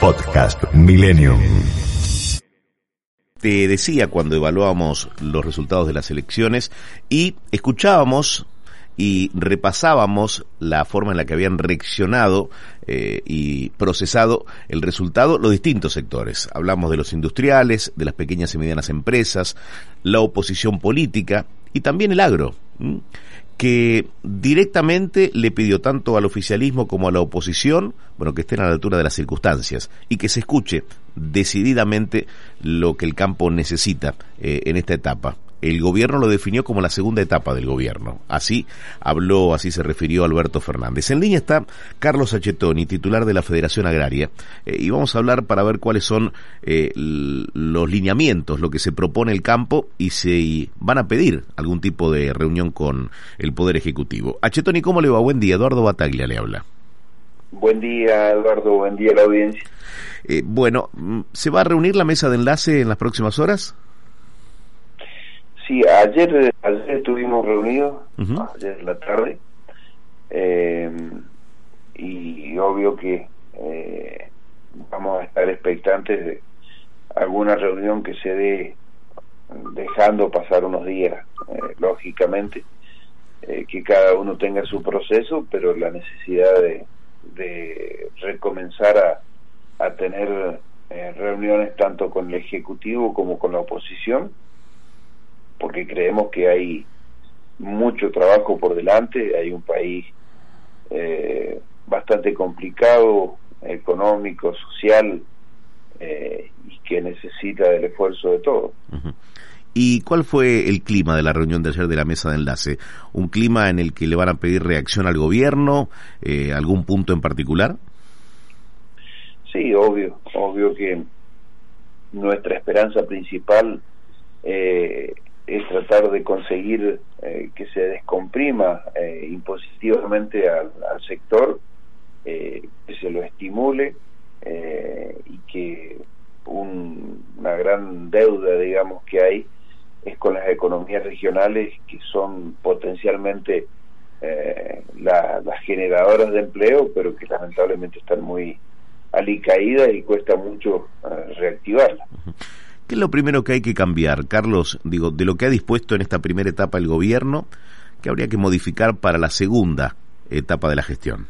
Podcast Millennium. Te decía cuando evaluábamos los resultados de las elecciones y escuchábamos y repasábamos la forma en la que habían reaccionado eh, y procesado el resultado los distintos sectores. Hablamos de los industriales, de las pequeñas y medianas empresas, la oposición política y también el agro. Que directamente le pidió tanto al oficialismo como a la oposición, bueno, que estén a la altura de las circunstancias y que se escuche decididamente lo que el campo necesita eh, en esta etapa. El gobierno lo definió como la segunda etapa del gobierno. Así habló, así se refirió Alberto Fernández. En línea está Carlos Achetoni, titular de la Federación Agraria, eh, y vamos a hablar para ver cuáles son eh, los lineamientos, lo que se propone el campo y si van a pedir algún tipo de reunión con el Poder Ejecutivo. Achetoni, ¿cómo le va? Buen día. Eduardo Bataglia le habla. Buen día, Eduardo. Buen día a la audiencia. Eh, bueno, mm, ¿se va a reunir la mesa de enlace en las próximas horas? Sí, ayer, ayer estuvimos reunidos, Ujú. ayer en la tarde, eh, y obvio que eh, vamos a estar expectantes de alguna reunión que se dé dejando pasar unos días, eh, lógicamente, que cada uno tenga su proceso, pero la necesidad de, de recomenzar a, a tener reuniones tanto con el Ejecutivo como con la oposición, porque creemos que hay mucho trabajo por delante, hay un país eh, bastante complicado, económico, social, eh, y que necesita del esfuerzo de todos. ¿Y cuál fue el clima de la reunión de ayer de la mesa de enlace? ¿Un clima en el que le van a pedir reacción al gobierno? Eh, ¿Algún punto en particular? Sí, obvio, obvio que nuestra esperanza principal eh, es tratar de conseguir eh, que se descomprima eh, impositivamente al, sector, eh, que se lo estimule y que un- una gran deuda, digamos, que hay es con las economías regionales que son potencialmente la- las generadoras de empleo, pero que lamentablemente están muy alicaídas y cuesta mucho reactivarlas. ¿Qué es lo primero que hay que cambiar, Carlos? Digo, de lo que ha dispuesto en esta primera etapa el gobierno, que habría que modificar para la segunda etapa de la gestión?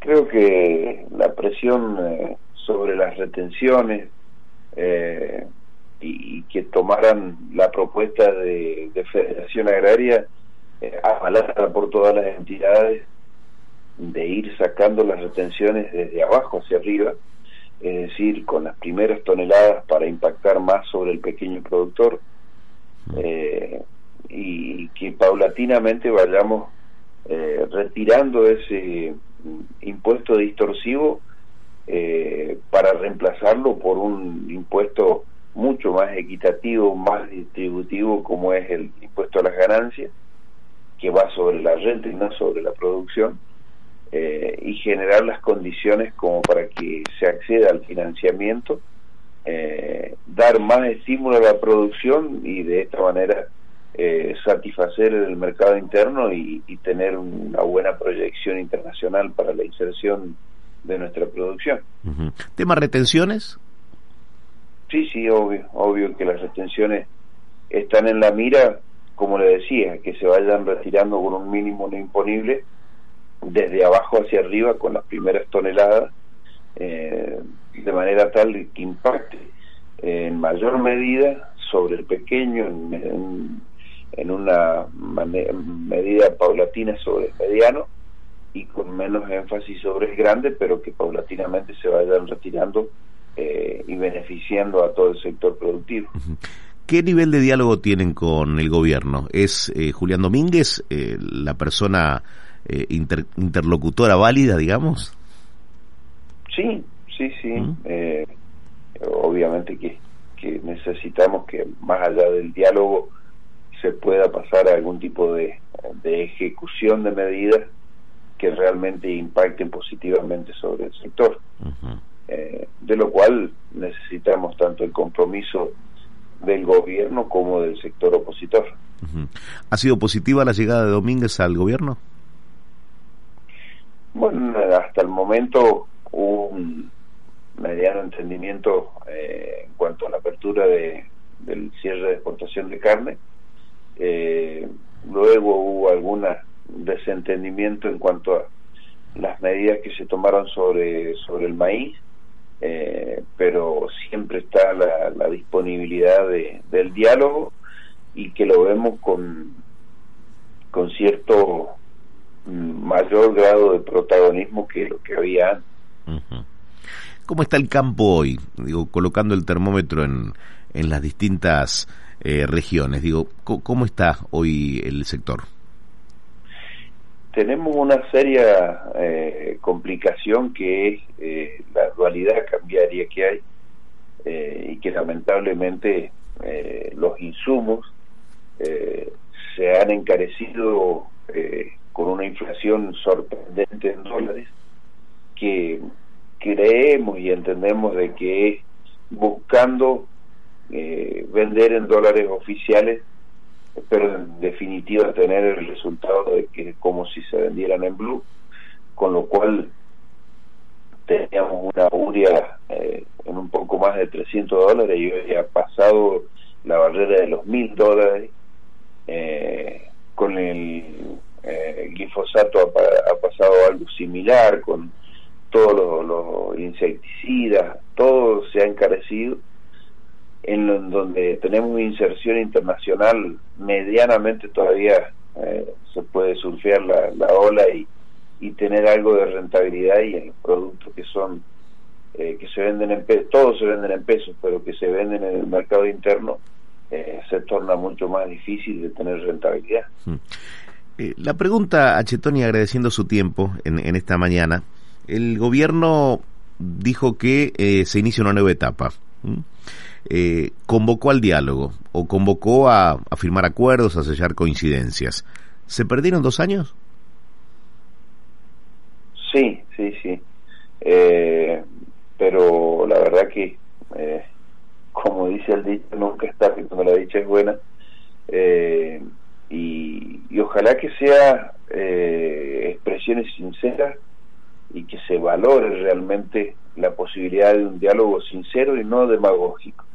Creo que la presión eh, sobre las retenciones eh, y, que tomaran la propuesta de, de Federación Agraria eh, avalada por todas las entidades de ir sacando las retenciones desde abajo hacia arriba, es decir, con las primeras toneladas para impactar más sobre el pequeño productor eh, y que paulatinamente vayamos eh, retirando ese mm, impuesto distorsivo eh, para reemplazarlo por un impuesto mucho más equitativo, más distributivo como es el impuesto a las ganancias, que va sobre la renta y no sobre la producción, eh, y generar las condiciones como para que se acceda al financiamiento, eh, dar más estímulo a la producción y de esta manera eh, satisfacer el mercado interno y, y tener una buena proyección internacional para la inserción de nuestra producción. ¿Tema retenciones? Sí, sí, obvio, obvio que las retenciones están en la mira, como le decía, que se vayan retirando con un mínimo no imponible desde abajo hacia arriba con las primeras toneladas, eh, de manera tal que impacte en mayor medida sobre el pequeño, en, una medida paulatina sobre el mediano y con menos énfasis sobre el grande, pero que paulatinamente se vayan retirando eh, y beneficiando a todo el sector productivo. ¿Qué nivel de diálogo tienen con el gobierno? ¿Es eh, Julián Domínguez eh, la persona eh, inter- interlocutora válida, digamos? Sí, sí, sí. ¿Mm? Eh, obviamente que, que necesitamos que más allá del diálogo se pueda pasar a algún tipo de, de ejecución de medidas que realmente impacten positivamente sobre el sector. Eh, de lo cual necesitamos tanto el compromiso del gobierno como del sector opositor. ¿Ha sido positiva la llegada de Domínguez al gobierno? Bueno, hasta el momento hubo un mediano entendimiento eh, en cuanto a la apertura de, del cierre de exportación de carne. Eh, luego hubo algún desentendimiento en cuanto a las medidas que se tomaron sobre, sobre el maíz, eh, pero siempre está la, la disponibilidad de, del diálogo y que lo vemos con, con cierto mayor grado de protagonismo que lo que había antes. ¿Cómo está el campo hoy? Digo, colocando el termómetro en, en las distintas eh, regiones. Digo, ¿cómo está hoy el sector? Tenemos una seria eh, complicación que es eh, la dualidad cambiaria que hay eh, y que lamentablemente eh, los insumos eh, se han encarecido eh, con una inflación sorprendente en dólares que creemos y entendemos de que es buscando eh, vender en dólares oficiales pero en definitiva tener el resultado de que como si se vendieran en blue con lo cual teníamos una uria eh, en un poco más de 300 dólares y hoy ha pasado la barrera de los mil dólares eh, con el eh, glifosato ha, ha pasado algo similar con todos los, insecticidas todo se ha encarecido en donde tenemos una inserción internacional medianamente todavía eh, se puede surfear la, la ola y, y tener algo de rentabilidad y en los productos que son eh, que se venden en pesos, todos se venden en pesos, pero que se venden en el mercado interno eh, se torna mucho más difícil de tener rentabilidad. Eh, la pregunta a Chetoni, agradeciendo su tiempo en, en esta mañana. El gobierno dijo que eh, se inicia una nueva etapa. Eh, convocó al diálogo o convocó a, firmar acuerdos, a sellar coincidencias. ¿Se perdieron dos años? Sí, sí, sí. Eh, pero la verdad que, eh, como dice el dicho, nunca es tarde cuando la dicha es buena. Ojalá que sea eh, expresiones sinceras y que se valore realmente la posibilidad de un diálogo sincero y no demagógico.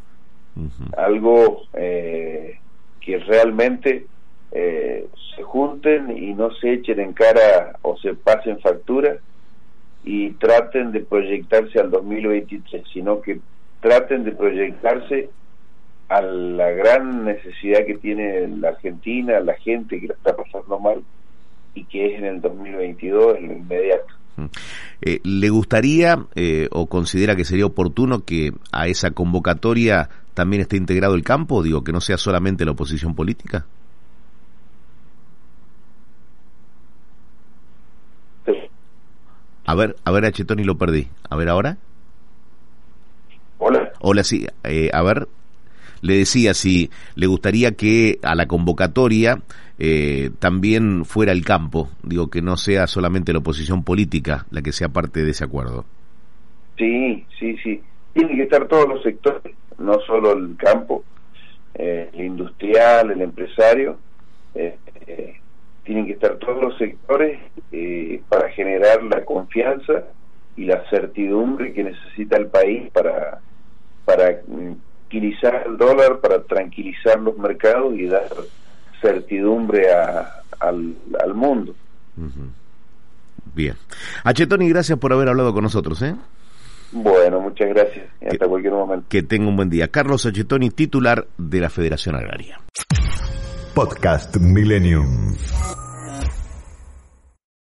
Algo eh, que realmente eh, se junten y no se echen en cara o se pasen factura y traten de proyectarse al 2023, sino que traten de proyectarse a la gran necesidad que tiene la Argentina, la gente que la está pasando mal y que es en el 2022, en lo inmediato. Eh, ¿Le gustaría eh, o considera que sería oportuno que a esa convocatoria también esté integrado el campo? Digo, que no sea solamente la oposición política. A ver, a ver, a Chetoni lo perdí. A ver ahora. Hola. Hola, sí. eh, a ver, le decía si le gustaría que a la convocatoria eh, también fuera el campo. Digo, que no sea solamente la oposición política la que sea parte de ese acuerdo. Sí, sí, sí. Tienen que estar todos los sectores, no solo el campo, eh, el industrial, el empresario. eh, tienen que estar todos los sectores para generar la confianza y la certidumbre que necesita el país para, para mm, tranquilizar el dólar, para tranquilizar los mercados y dar certidumbre a- al, al mundo. Ujú. Bien. A Chetoni, gracias por haber hablado con nosotros. ¿eh? Bueno, muchas gracias. y Hasta cualquier momento. Que tenga un buen día. Carlos Achetoni, titular de la Federación Agraria. Podcast Millennium.